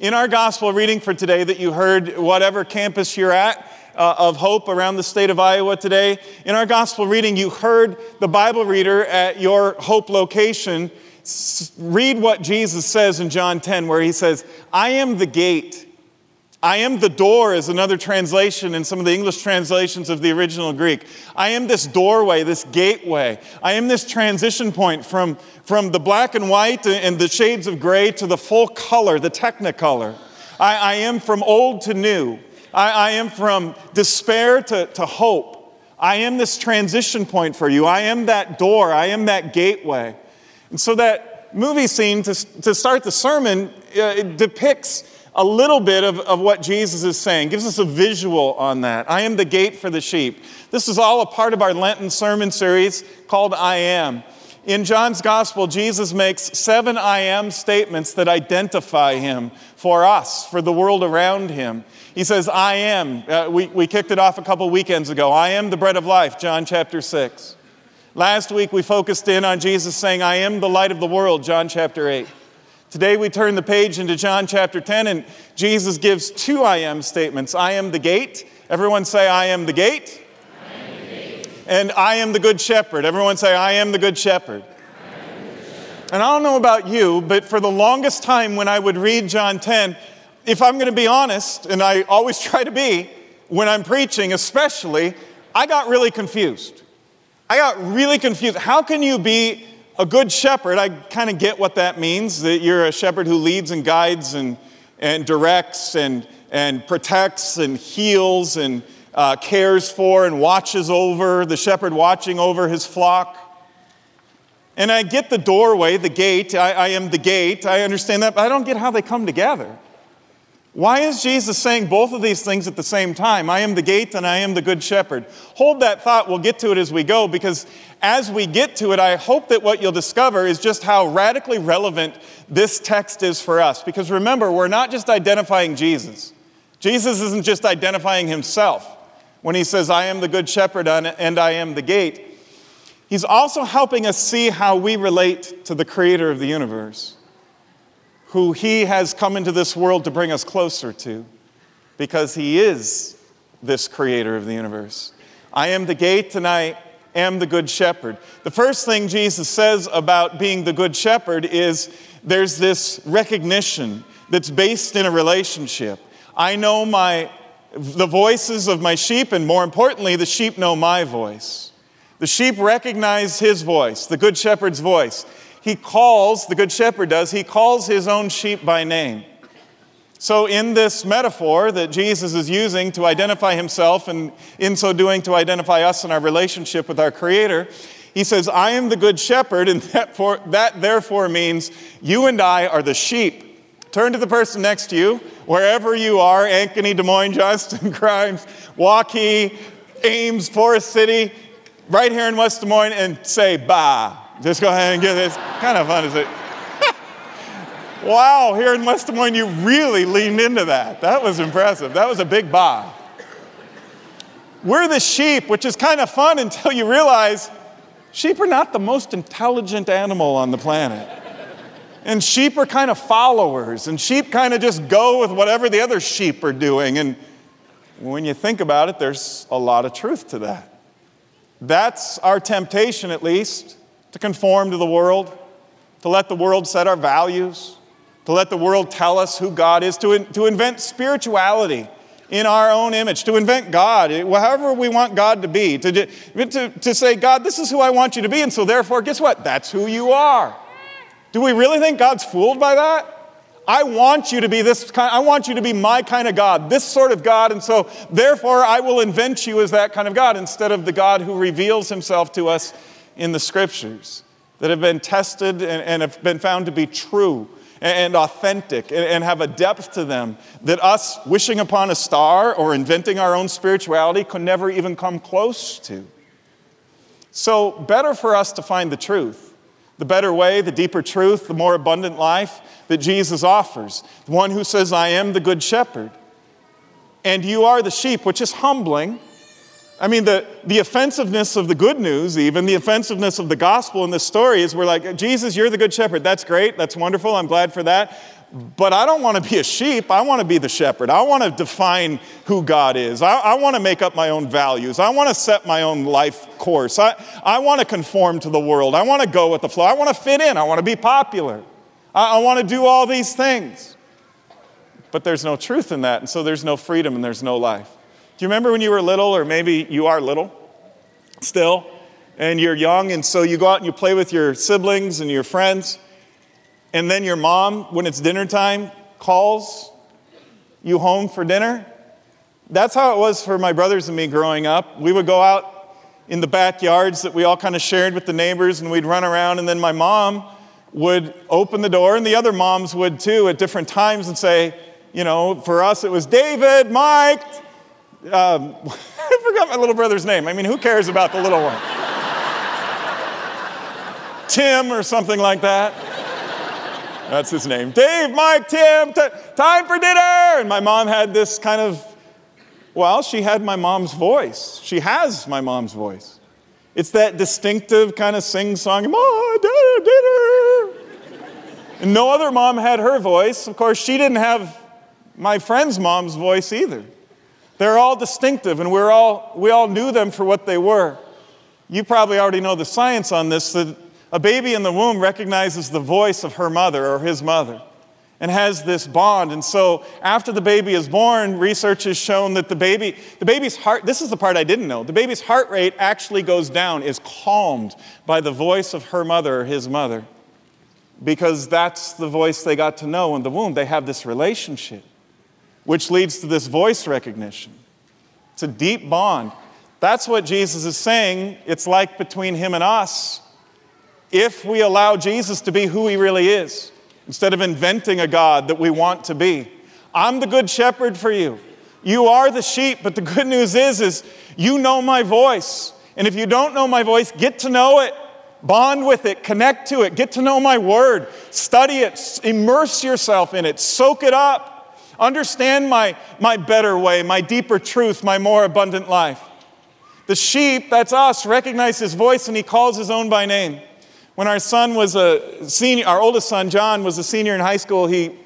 In our gospel reading for today, that you heard, whatever campus you're at, uh, of hope around the state of Iowa today. In our gospel reading, you heard the Bible reader at your hope location read what Jesus says in John 10, where he says, I am the gate. I am the door, is another translation in some of the English translations of the original Greek. I am this doorway, this gateway. I am this transition point from, from the black and white and the shades of gray to the full color, the technicolor. I, I am from old to new. I, I am from despair to, to hope. I am this transition point for you. I am that door. I am that gateway. And so that movie scene to, to start the sermon uh, depicts a little bit of, of what Jesus is saying, gives us a visual on that. I am the gate for the sheep. This is all a part of our Lenten sermon series called I Am. In John's gospel, Jesus makes seven I am statements that identify him for us, for the world around him. He says, I am. Uh, we, we kicked it off a couple weekends ago. I am the bread of life, John chapter 6. Last week we focused in on Jesus saying, I am the light of the world, John chapter 8. Today we turn the page into John chapter 10, and Jesus gives two I am statements I am the gate. Everyone say, I am the gate. I am the gate. And I am the good shepherd. Everyone say, I am the good shepherd. And I don't know about you, but for the longest time when I would read John 10, if I'm going to be honest, and I always try to be when I'm preaching, especially, I got really confused. I got really confused. How can you be a good shepherd? I kind of get what that means that you're a shepherd who leads and guides and, and directs and, and protects and heals and uh, cares for and watches over, the shepherd watching over his flock. And I get the doorway, the gate. I, I am the gate. I understand that, but I don't get how they come together. Why is Jesus saying both of these things at the same time? I am the gate and I am the good shepherd. Hold that thought. We'll get to it as we go because as we get to it, I hope that what you'll discover is just how radically relevant this text is for us. Because remember, we're not just identifying Jesus, Jesus isn't just identifying himself when he says, I am the good shepherd and I am the gate. He's also helping us see how we relate to the creator of the universe who He has come into this world to bring us closer to, because He is this creator of the universe. I am the gate and I am the good shepherd. The first thing Jesus says about being the good shepherd is there's this recognition that's based in a relationship. I know my the voices of my sheep and more importantly the sheep know my voice. The sheep recognize his voice, the good shepherd's voice he calls, the Good Shepherd does, he calls his own sheep by name. So, in this metaphor that Jesus is using to identify himself, and in so doing to identify us in our relationship with our Creator, he says, I am the Good Shepherd, and that, for, that therefore means you and I are the sheep. Turn to the person next to you, wherever you are Ankeny, Des Moines, Johnston, Grimes, Waukee, Ames, Forest City, right here in West Des Moines, and say, Bah. Just go ahead and get this. Kind of fun, is it? wow, here in West Des Moines, you really leaned into that. That was impressive. That was a big buy. We're the sheep, which is kind of fun until you realize sheep are not the most intelligent animal on the planet. And sheep are kind of followers, and sheep kind of just go with whatever the other sheep are doing. And when you think about it, there's a lot of truth to that. That's our temptation, at least to conform to the world, to let the world set our values, to let the world tell us who God is, to, to invent spirituality in our own image, to invent God, eh, however we want God to be, to, to, to say, God, this is who I want you to be, and so therefore, guess what? That's who you are. Do we really think God's fooled by that? I want you to be this kind, I want you to be my kind of God, this sort of God, and so therefore I will invent you as that kind of God instead of the God who reveals himself to us in the scriptures that have been tested and, and have been found to be true and authentic and have a depth to them that us wishing upon a star or inventing our own spirituality could never even come close to. So, better for us to find the truth, the better way, the deeper truth, the more abundant life that Jesus offers. The one who says, I am the good shepherd, and you are the sheep, which is humbling I mean, the, the offensiveness of the good news, even the offensiveness of the gospel in this story, is we're like, Jesus, you're the good shepherd. That's great. That's wonderful. I'm glad for that. but I don't want to be a sheep. I want to be the shepherd. I want to define who God is. I, I want to make up my own values. I want to set my own life course. I, I want to conform to the world. I want to go with the flow. I want to fit in. I want to be popular. I, I want to do all these things. But there's no truth in that, and so there's no freedom and there's no life. Do you remember when you were little, or maybe you are little still, and you're young, and so you go out and you play with your siblings and your friends? and then your mom, when it's dinner time, calls you home for dinner. That's how it was for my brothers and me growing up. We would go out in the backyards that we all kind of shared with the neighbors, and we'd run around, and then my mom would open the door, and the other moms would too at different times and say, you know, for us it was David, Mike. Um, I forgot my little brother's name. I mean, who cares about the little one? Tim or something like that. That's his name. Dave, Mike, Tim, t- time for dinner. And my mom had this kind of, well, she had my mom's voice. She has my mom's voice. It's that distinctive kind of sing song, Mom, dinner. And no other mom had her voice. Of course, she didn't have my friend's mom's voice either. They're all distinctive, and we're all, we all knew them for what they were. You probably already know the science on this that a baby in the womb recognizes the voice of her mother or his mother and has this bond. And so after the baby is born, research has shown that the baby, the baby's heart, this is the part I didn't know, the baby's heart rate actually goes down, is calmed by the voice of her mother or his mother. Because that's the voice they got to know in the womb. They have this relationship, which leads to this voice recognition. It's a deep bond. That's what Jesus is saying. It's like between him and us if we allow Jesus to be who he really is, instead of inventing a God that we want to be. I'm the good shepherd for you. You are the sheep, but the good news is, is you know my voice. And if you don't know my voice, get to know it. Bond with it, connect to it, get to know my word, study it, immerse yourself in it, soak it up, understand my, my better way, my deeper truth, my more abundant life. The sheep, that's us, recognize his voice and he calls his own by name. When our son was a senior, our oldest son, John, was a senior in high school, he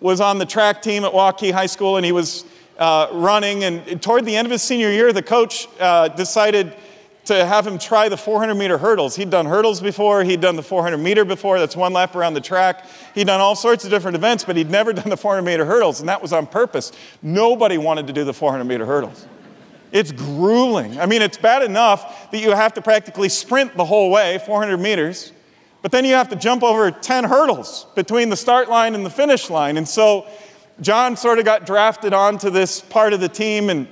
was on the track team at Waukee High School and he was uh, running. And toward the end of his senior year, the coach uh, decided to have him try the 400 meter hurdles. He'd done hurdles before, he'd done the 400 meter before, that's one lap around the track. He'd done all sorts of different events, but he'd never done the 400 meter hurdles, and that was on purpose. Nobody wanted to do the 400 meter hurdles. It's grueling. I mean, it's bad enough that you have to practically sprint the whole way, 400 meters. But then you have to jump over 10 hurdles between the start line and the finish line. And so John sort of got drafted onto this part of the team, and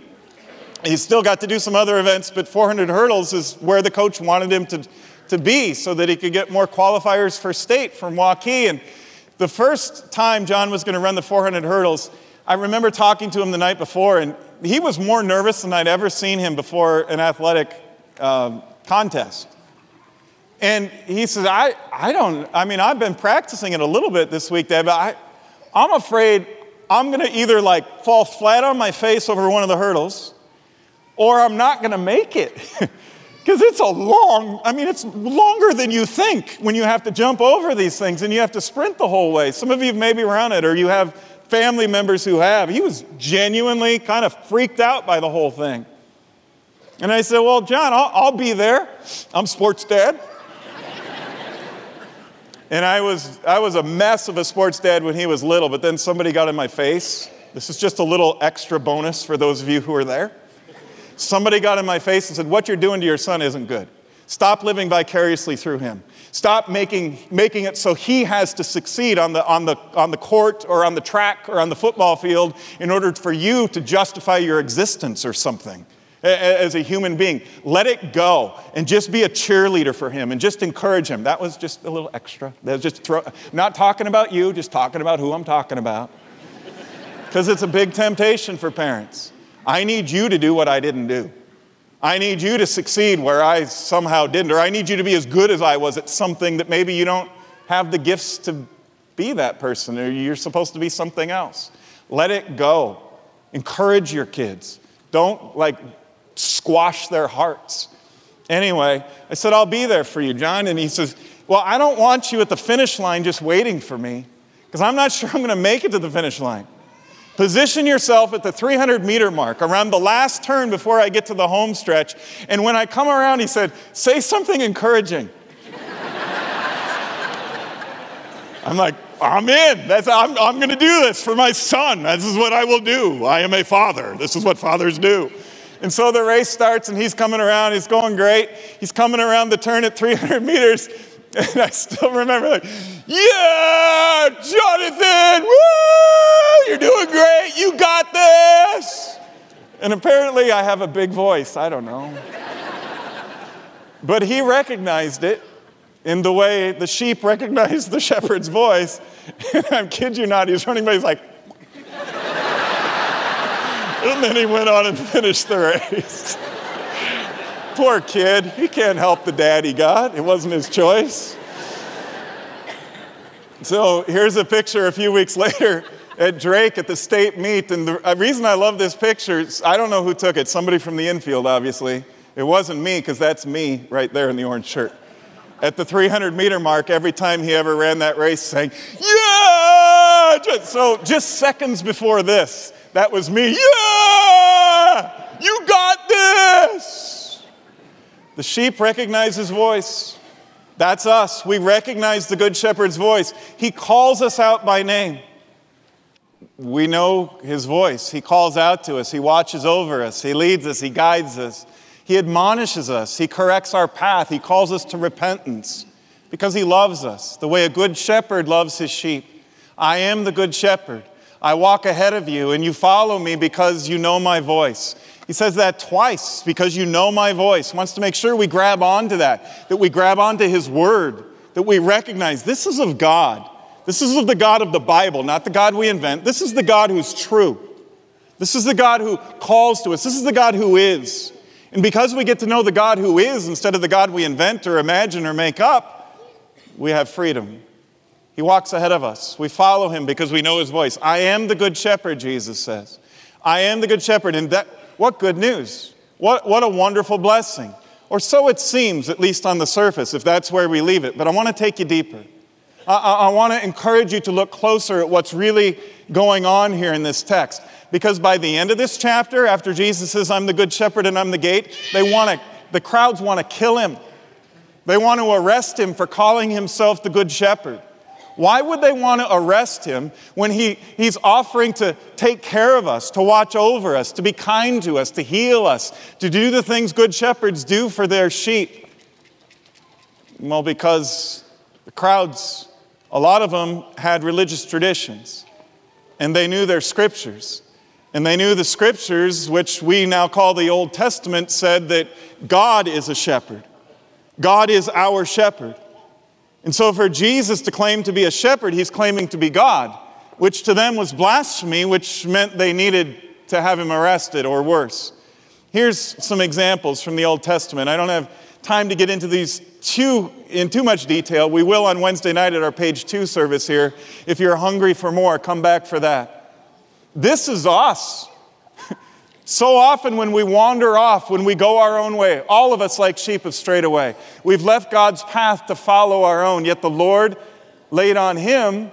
he still got to do some other events, but 400 hurdles is where the coach wanted him to, to be so that he could get more qualifiers for state from Waukee. And the first time John was going to run the 400 hurdles, I remember talking to him the night before, and he was more nervous than I'd ever seen him before an athletic uh, contest. And he says, I, I don't, I mean, I've been practicing it a little bit this week, Dad, but I, I'm afraid I'm going to either like fall flat on my face over one of the hurdles or I'm not going to make it. Because it's a long, I mean, it's longer than you think when you have to jump over these things and you have to sprint the whole way. Some of you maybe run it or you have family members who have. He was genuinely kind of freaked out by the whole thing. And I said, Well, John, I'll, I'll be there. I'm sports dad. And I was, I was a mess of a sports dad when he was little, but then somebody got in my face. This is just a little extra bonus for those of you who are there. Somebody got in my face and said, What you're doing to your son isn't good. Stop living vicariously through him. Stop making, making it so he has to succeed on the, on, the, on the court or on the track or on the football field in order for you to justify your existence or something as a human being. Let it go and just be a cheerleader for him and just encourage him. That was just a little extra. That was just throw, not talking about you, just talking about who I'm talking about. Because it's a big temptation for parents. I need you to do what I didn't do. I need you to succeed where I somehow didn't, or I need you to be as good as I was at something that maybe you don't have the gifts to be that person, or you're supposed to be something else. Let it go. Encourage your kids. Don't like squash their hearts. Anyway, I said, I'll be there for you, John. And he says, Well, I don't want you at the finish line just waiting for me. because I'm not sure I'm going to make it to the finish line. Position yourself at the 300 meter mark around the last turn before I get to the home stretch. And when I come around, he said, Say something encouraging. I'm like, I'm in. That's, I'm, I'm going to do this for my son. This is what I will do. I am a father. This is what fathers do. And so the race starts, and he's coming around. He's going great. He's coming around the turn at 300 meters. And I still remember, like, yeah, Jonathan, woo, you're doing great. You got this. And apparently, I have a big voice. I don't know. but he recognized it in the way the sheep recognize the shepherd's voice. And I kid you not, he's running by, he's like, and then he went on and finished the race. Poor kid. He can't help the dad he got. It wasn't his choice. So here's a picture a few weeks later at Drake at the state meet. And the reason I love this picture, is I don't know who took it. Somebody from the infield, obviously. It wasn't me, because that's me right there in the orange shirt. At the 300 meter mark, every time he ever ran that race, saying, Yeah! So just seconds before this, that was me. Yeah! You got this! The sheep recognize his voice. That's us. We recognize the Good Shepherd's voice. He calls us out by name. We know his voice. He calls out to us. He watches over us. He leads us. He guides us. He admonishes us. He corrects our path. He calls us to repentance because he loves us the way a good shepherd loves his sheep. I am the good shepherd. I walk ahead of you and you follow me because you know my voice. He says that twice because you know my voice. He wants to make sure we grab onto that, that we grab onto his word, that we recognize this is of God. This is of the God of the Bible, not the God we invent. This is the God who's true. This is the God who calls to us. This is the God who is. And because we get to know the God who is instead of the God we invent or imagine or make up, we have freedom. He walks ahead of us. We follow him because we know his voice. I am the good shepherd, Jesus says. I am the good shepherd. And that, what good news! What, what a wonderful blessing. Or so it seems, at least on the surface, if that's where we leave it. But I want to take you deeper. I, I, I want to encourage you to look closer at what's really going on here in this text. Because by the end of this chapter, after Jesus says, I'm the good shepherd and I'm the gate, they want to, the crowds want to kill him. They want to arrest him for calling himself the good shepherd. Why would they want to arrest him when he, he's offering to take care of us, to watch over us, to be kind to us, to heal us, to do the things good shepherds do for their sheep? Well, because the crowds, a lot of them had religious traditions, and they knew their scriptures. And they knew the scriptures, which we now call the Old Testament, said that God is a shepherd. God is our shepherd. And so, for Jesus to claim to be a shepherd, he's claiming to be God, which to them was blasphemy, which meant they needed to have him arrested or worse. Here's some examples from the Old Testament. I don't have time to get into these too, in too much detail. We will on Wednesday night at our page two service here. If you're hungry for more, come back for that. This is us. So often, when we wander off, when we go our own way, all of us like sheep have strayed away. We've left God's path to follow our own, yet the Lord laid on him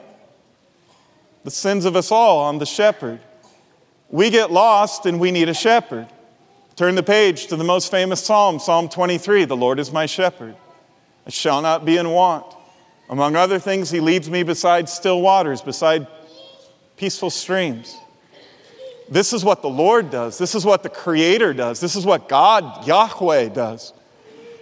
the sins of us all, on the shepherd. We get lost and we need a shepherd. Turn the page to the most famous psalm, Psalm 23 The Lord is my shepherd. I shall not be in want. Among other things, he leads me beside still waters, beside peaceful streams. This is what the Lord does. This is what the Creator does. This is what God, Yahweh, does.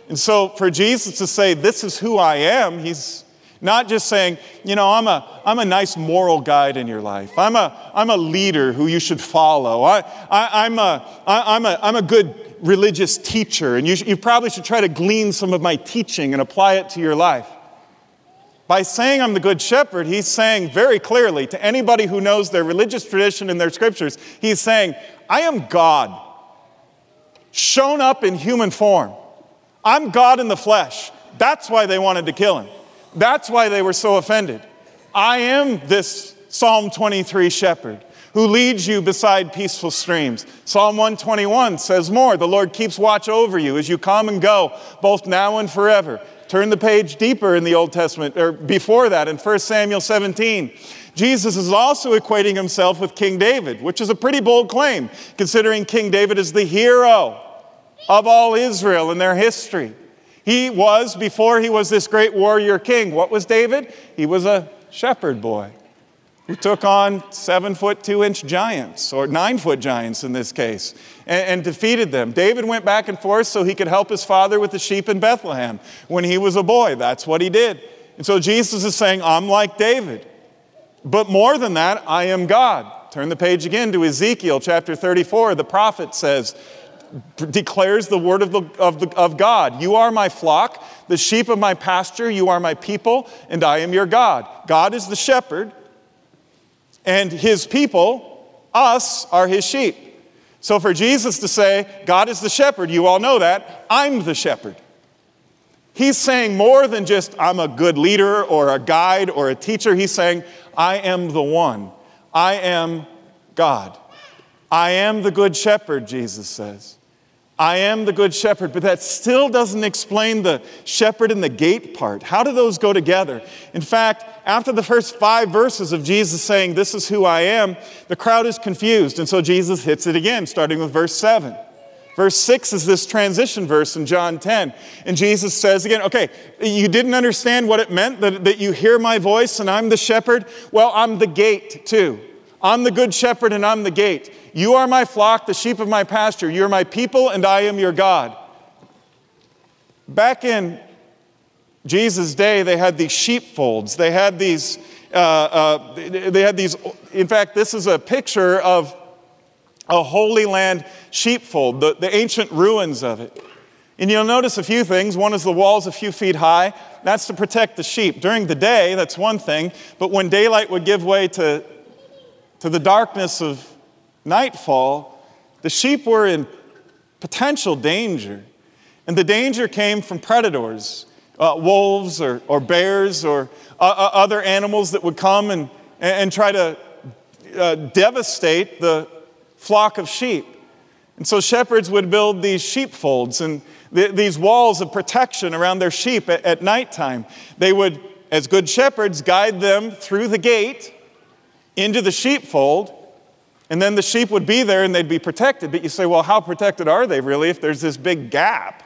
And so for Jesus to say, This is who I am, he's not just saying, you know, I'm a, I'm a nice moral guide in your life. I'm a, I'm a leader who you should follow. I, I, I'm, a, I, I'm, a, I'm a good religious teacher, and you, you probably should try to glean some of my teaching and apply it to your life. By saying I'm the good shepherd, he's saying very clearly to anybody who knows their religious tradition and their scriptures, he's saying, I am God, shown up in human form. I'm God in the flesh. That's why they wanted to kill him. That's why they were so offended. I am this Psalm 23 shepherd who leads you beside peaceful streams. Psalm 121 says more The Lord keeps watch over you as you come and go, both now and forever. Turn the page deeper in the Old Testament, or before that, in 1 Samuel 17. Jesus is also equating himself with King David, which is a pretty bold claim, considering King David is the hero of all Israel in their history. He was, before he was this great warrior king, what was David? He was a shepherd boy who took on seven foot two inch giants, or nine foot giants in this case, and, and, defeated them. David went back and forth so he could help his father with the sheep in Bethlehem when he was a boy. That's what he did. And so Jesus is saying, I'm like David. But more than that, I am God. Turn the page again to Ezekiel chapter 34. The prophet says, declares the word of, the, of, the, of God. You are my flock, the sheep of my pasture, you are my people, and I am your God. God is the shepherd, and his people, us, are his sheep. So for Jesus to say, God is the shepherd, you all know that, I'm the shepherd. He's saying more than just, I'm a good leader or a guide or a teacher. He's saying, I am the one. I am God. I am the good shepherd, Jesus says. I am the good shepherd, but that still doesn't explain the shepherd and the gate part. How do those go together? In fact, after the first five verses of Jesus saying, This is who I am, the crowd is confused. And so Jesus hits it again, starting with verse 7. Verse 6 is this transition verse in John 10. And Jesus says again, okay, you didn't understand what it meant that, that you hear my voice and I'm the shepherd? Well, I'm the gate too. I'm the good shepherd and I'm the gate. You are my flock, the sheep of my pasture. You're my people and I am your God. Back in Jesus' day, they had these sheepfolds. They had these, uh, uh, they had these, in fact, this is a picture of a Holy Land sheepfold, the, the ancient ruins of it. And you'll notice a few things. One is the walls a few feet high. That's to protect the sheep. During the day, that's one thing. But when daylight would give way to to the darkness of nightfall, the sheep were in potential danger. And the danger came from predators, uh, wolves or, or bears or uh, uh other animals that would come and, and try to uh, devastate the flock of sheep. And so shepherds would build these sheepfolds and th- these walls of protection around their sheep at, at nighttime. They would, as good shepherds, guide them through the gate into the sheepfold, and then the sheep would be there and they'd be protected. But you say, well, how protected are they really if there's this big gap?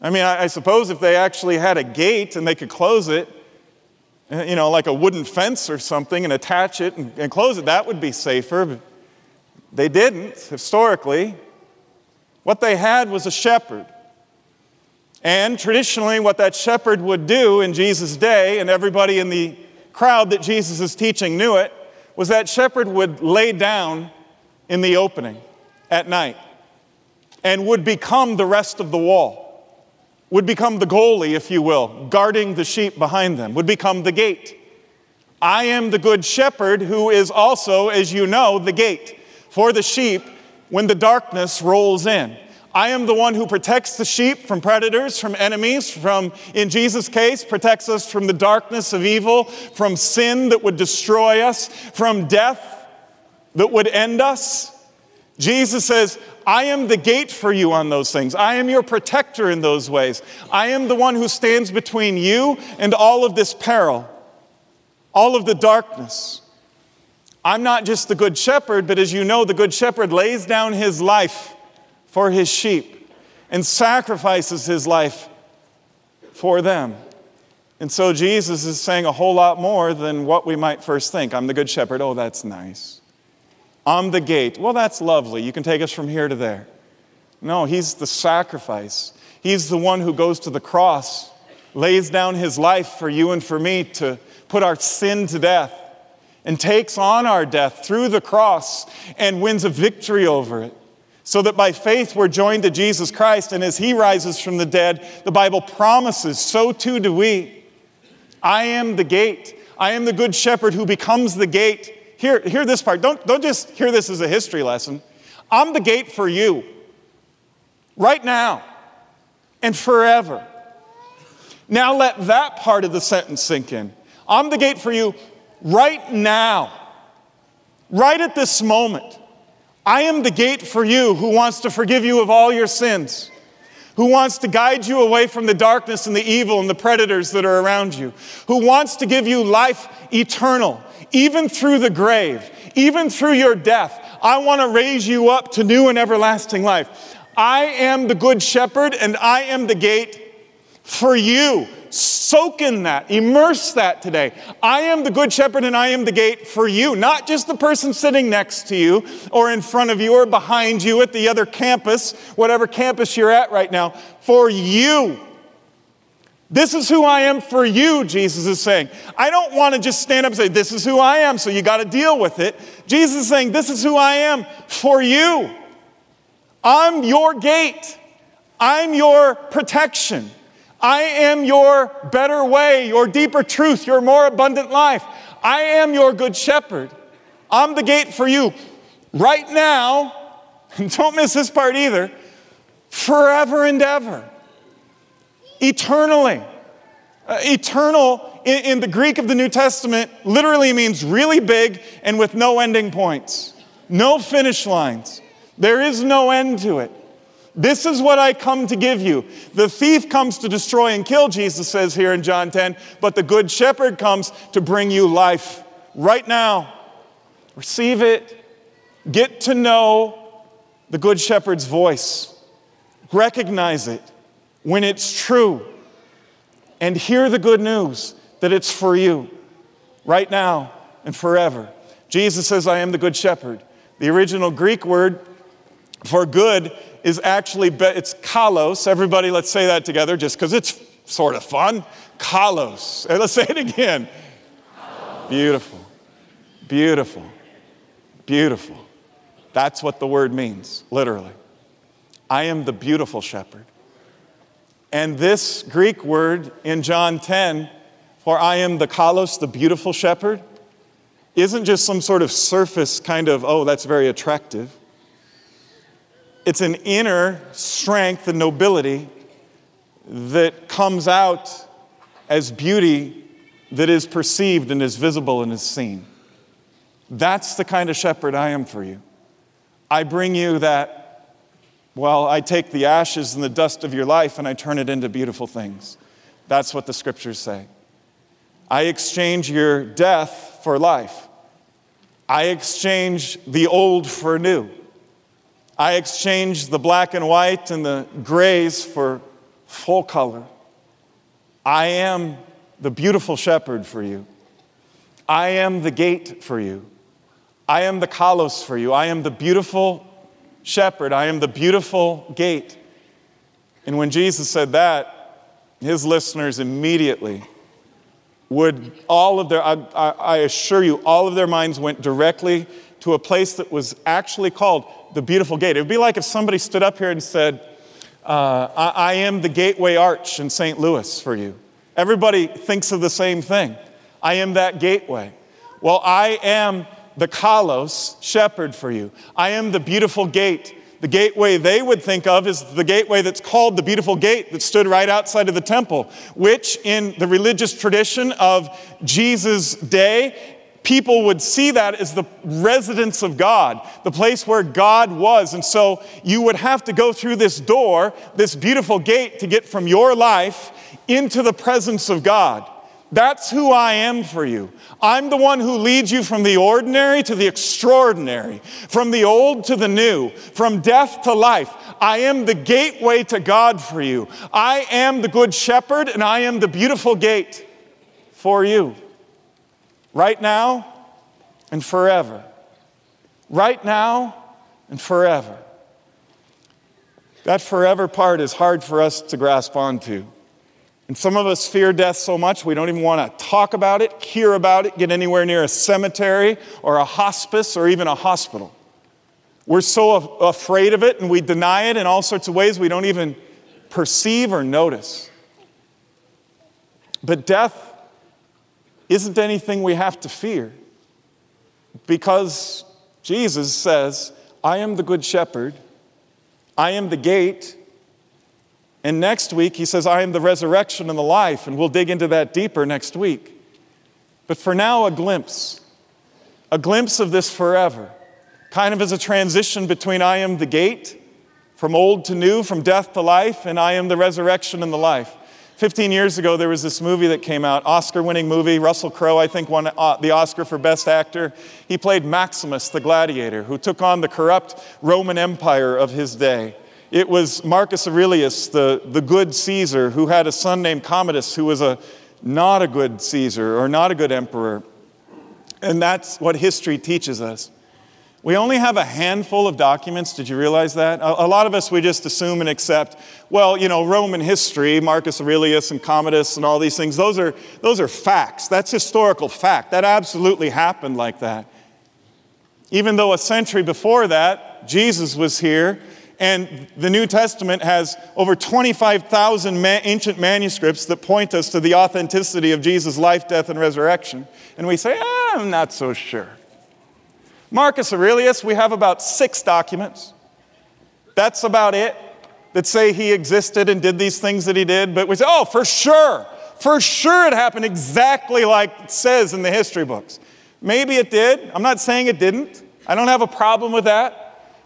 I mean, I, I suppose if they actually had a gate and they could close it, eh, you know, like a wooden fence or something, and attach it and, and close it, that would be safer. But they didn't, historically. What they had was a shepherd. And traditionally, what that shepherd would do in Jesus' day, and everybody in the crowd that Jesus is teaching knew it, was that shepherd would lay down in the opening at night and would become the rest of the wall, would become the goalie, if you will, guarding the sheep behind them, would become the gate. I am the good shepherd who is also, as you know, the gate for the sheep when the darkness rolls in. I am the one who protects the sheep from predators, from enemies, from, in Jesus' case, protects us from the darkness of evil, from sin that would destroy us, from death that would end us. Jesus says, I am the gate for you on those things. I am your protector in those ways. I am the one who stands between you and all of this peril, all of the darkness. I'm not just the good shepherd, but as you know, the good shepherd lays down his life for his sheep and sacrifices his life for them. And so Jesus is saying a whole lot more than what we might first think. I'm the good shepherd. Oh, that's nice. I'm the gate. Well, that's lovely. You can take us from here to there. No, he's the sacrifice. He's the one who goes to the cross, lays down his life for you and for me to put our sin to death, and takes on our death through the cross and wins a victory over it so that by faith we're joined to Jesus Christ, and as he rises from the dead, the Bible promises, so too do we. I am the gate. I am the good shepherd who becomes the gate. Hear, hear this part. Don't, don't just hear this as a history lesson. I'm the gate for you, right now and forever. Now let that part of the sentence sink in. I'm the gate for you right now, right at this moment. I am the gate for you who wants to forgive you of all your sins. who wants to guide you away from the darkness and the evil and the predators that are around you, who wants to give you life eternal, even through the grave, even through your death. I want to raise you up to new and everlasting life. I am the good shepherd and I am the gate for you. Soak in that, immerse that today. I am the good shepherd and I am the gate for you, not just the person sitting next to you or in front of you or behind you at the other campus, whatever campus you're at right now, for you. This is who I am for you, Jesus is saying. I don't want to just stand up and say, This is who I am, so you got to deal with it. Jesus is saying, This is who I am for you. I'm your gate, I'm your protection. I am your better way, your deeper truth, your more abundant life. I am your good shepherd. I'm the gate for you right now, and don't miss this part either, forever and ever, eternally. Uh, eternal in, in the Greek of the New Testament literally means really big and with no ending points, no finish lines. There is no end to it. This is what I come to give you. The thief comes to destroy and kill, Jesus says here in John 10, but the good shepherd comes to bring you life right now. Receive it. Get to know the good shepherd's voice. Recognize it when it's true. And hear the good news that it's for you right now and forever. Jesus says, I am the good shepherd. The original Greek word for good is actually, it's kalos. Everybody, let's say that together just because it's sort of fun. Kalos. let's say it again. Beautiful. Beautiful. Beautiful. That's what the word means, literally. I am the beautiful shepherd. And this Greek word in John 10, for I am the kalos, the beautiful shepherd, isn't just some sort of surface kind of, oh, that's very attractive. It's an inner strength and nobility that comes out as beauty that is perceived and is visible and is seen. That's the kind of shepherd I am for you. I bring you that, well, I take the ashes and the dust of your life and I turn it into beautiful things. That's what the scriptures say. I exchange your death for life. I exchange the old for new. I exchanged the black and white and the grays for full color. I am the beautiful shepherd for you. I am the gate for you. I am the kalos for you. I am the beautiful shepherd. I am the beautiful gate. And when Jesus said that, his listeners immediately would all of their, I, I, assure you, all of their minds went directly to a place that was actually called the beautiful gate. It would be like if somebody stood up here and said, uh, I, I am the gateway arch in St. Louis for you. Everybody thinks of the same thing. I am that gateway. Well, I am the kalos shepherd for you. I am the beautiful gate. The gateway they would think of is the gateway that's called the beautiful gate that stood right outside of the temple, which in the religious tradition of Jesus' day people would see that as the residence of God, the place where God was. And so you would have to go through this door, this beautiful gate, to get from your life into the presence of God. That's who I am for you. I'm the one who leads you from the ordinary to the extraordinary, from the old to the new, from death to life. I am the gateway to God for you. I am the good shepherd, and I am the beautiful gate for you right now and forever. Right now and forever. That forever part is hard for us to grasp onto. And some of us fear death so much we don't even want to talk about it, hear about it, get anywhere near a cemetery or a hospice or even a hospital. We're so afraid of it and we deny it in all sorts of ways we don't even perceive or notice. But death isn't anything we have to fear because Jesus says, I am the good shepherd, I am the gate. And next week, he says, I am the resurrection and the life, and we'll dig into that deeper next week. But for now, a glimpse, a glimpse of this forever, kind of as a transition between I am the gate from old to new, from death to life, and I am the resurrection and the life. 15 years ago, there was this movie that came out, Oscar winning movie. Russell Crowe, I think, won uh, the Oscar for Best Actor. He played Maximus, the gladiator, who took on the corrupt Roman Empire of his day. It was Marcus Aurelius, the, the good Caesar, who had a son named Commodus, who was a, not a good Caesar or not a good emperor. And that's what history teaches us. We only have a handful of documents. Did you realize that? A, lot of us, we just assume and accept, well, you know, Roman history, Marcus Aurelius and Commodus and all these things, those are, those are facts. That's historical fact. That absolutely happened like that. Even though a century before that, Jesus was here, and the New Testament has over 25,000 ma- ancient manuscripts that point us to the authenticity of Jesus' life, death, and resurrection. And we say, ah, I'm not so sure. Marcus Aurelius, we have about six documents. That's about it that say he existed and did these things that he did. But we say, oh, for sure, for sure it happened exactly like it says in the history books. Maybe it did. I'm not saying it didn't. I don't have a problem with that.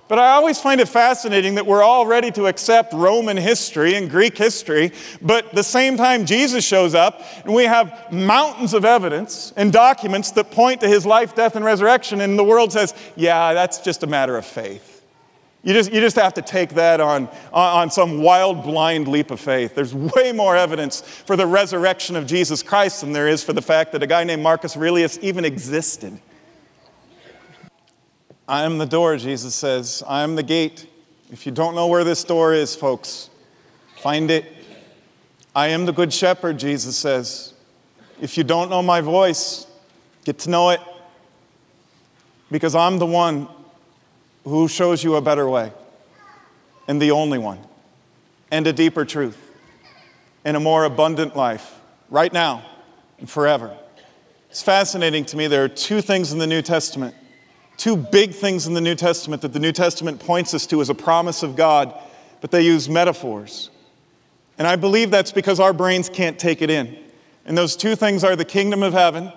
But I always find it fascinating that we're all ready to accept Roman history and Greek history, but the same time Jesus shows up and we have mountains of evidence and documents that point to his life, death, and resurrection, and the world says, yeah, that's just a matter of faith. You just, you just have to take that on, on some wild, blind leap of faith. There's way more evidence for the resurrection of Jesus Christ than there is for the fact that a guy named Marcus Aurelius even existed. I am the door, Jesus says. I am the gate. If you don't know where this door is, folks, find it. I am the good shepherd, Jesus says. If you don't know my voice, get to know it. Because I'm the one who shows you a better way, and the only one, and a deeper truth, and a more abundant life, right now and forever. It's fascinating to me. There are two things in the New Testament two big things in the New Testament that the New Testament points us to as a promise of God, but they use metaphors. And I believe that's because our brains can't take it in. And those two things are the kingdom of heaven.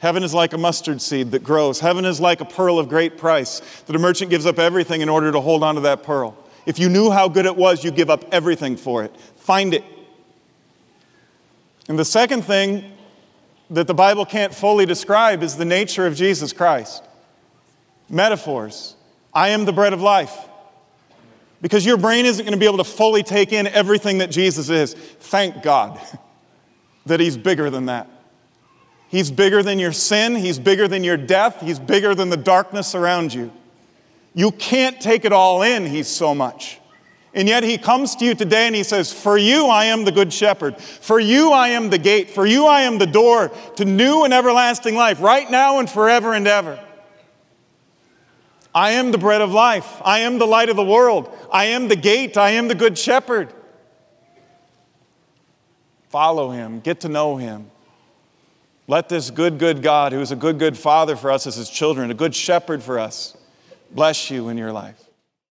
Heaven is like a mustard seed that grows. Heaven is like a pearl of great price that a merchant gives up everything in order to hold on to that pearl. If you knew how good it was, you give up everything for it. Find it. And the second thing that the Bible can't fully describe is the nature of Jesus Christ metaphors. I am the bread of life. Because your brain isn't going to be able to fully take in everything that Jesus is. Thank God that He's bigger than that. He's bigger than your sin, He's bigger than your death, He's bigger than the darkness around you. You can't take it all in, He's so much. And yet He comes to you today and He says, For you I am the good shepherd. For you I am the gate. For you I am the door to new and everlasting life, right now and forever and ever. I am the bread of life. I am the light of the world. I am the gate. I am the good shepherd. Follow him, get to know him. Let this good, good God, who is a good, good father for us as his children, a good shepherd for us, bless you in your life.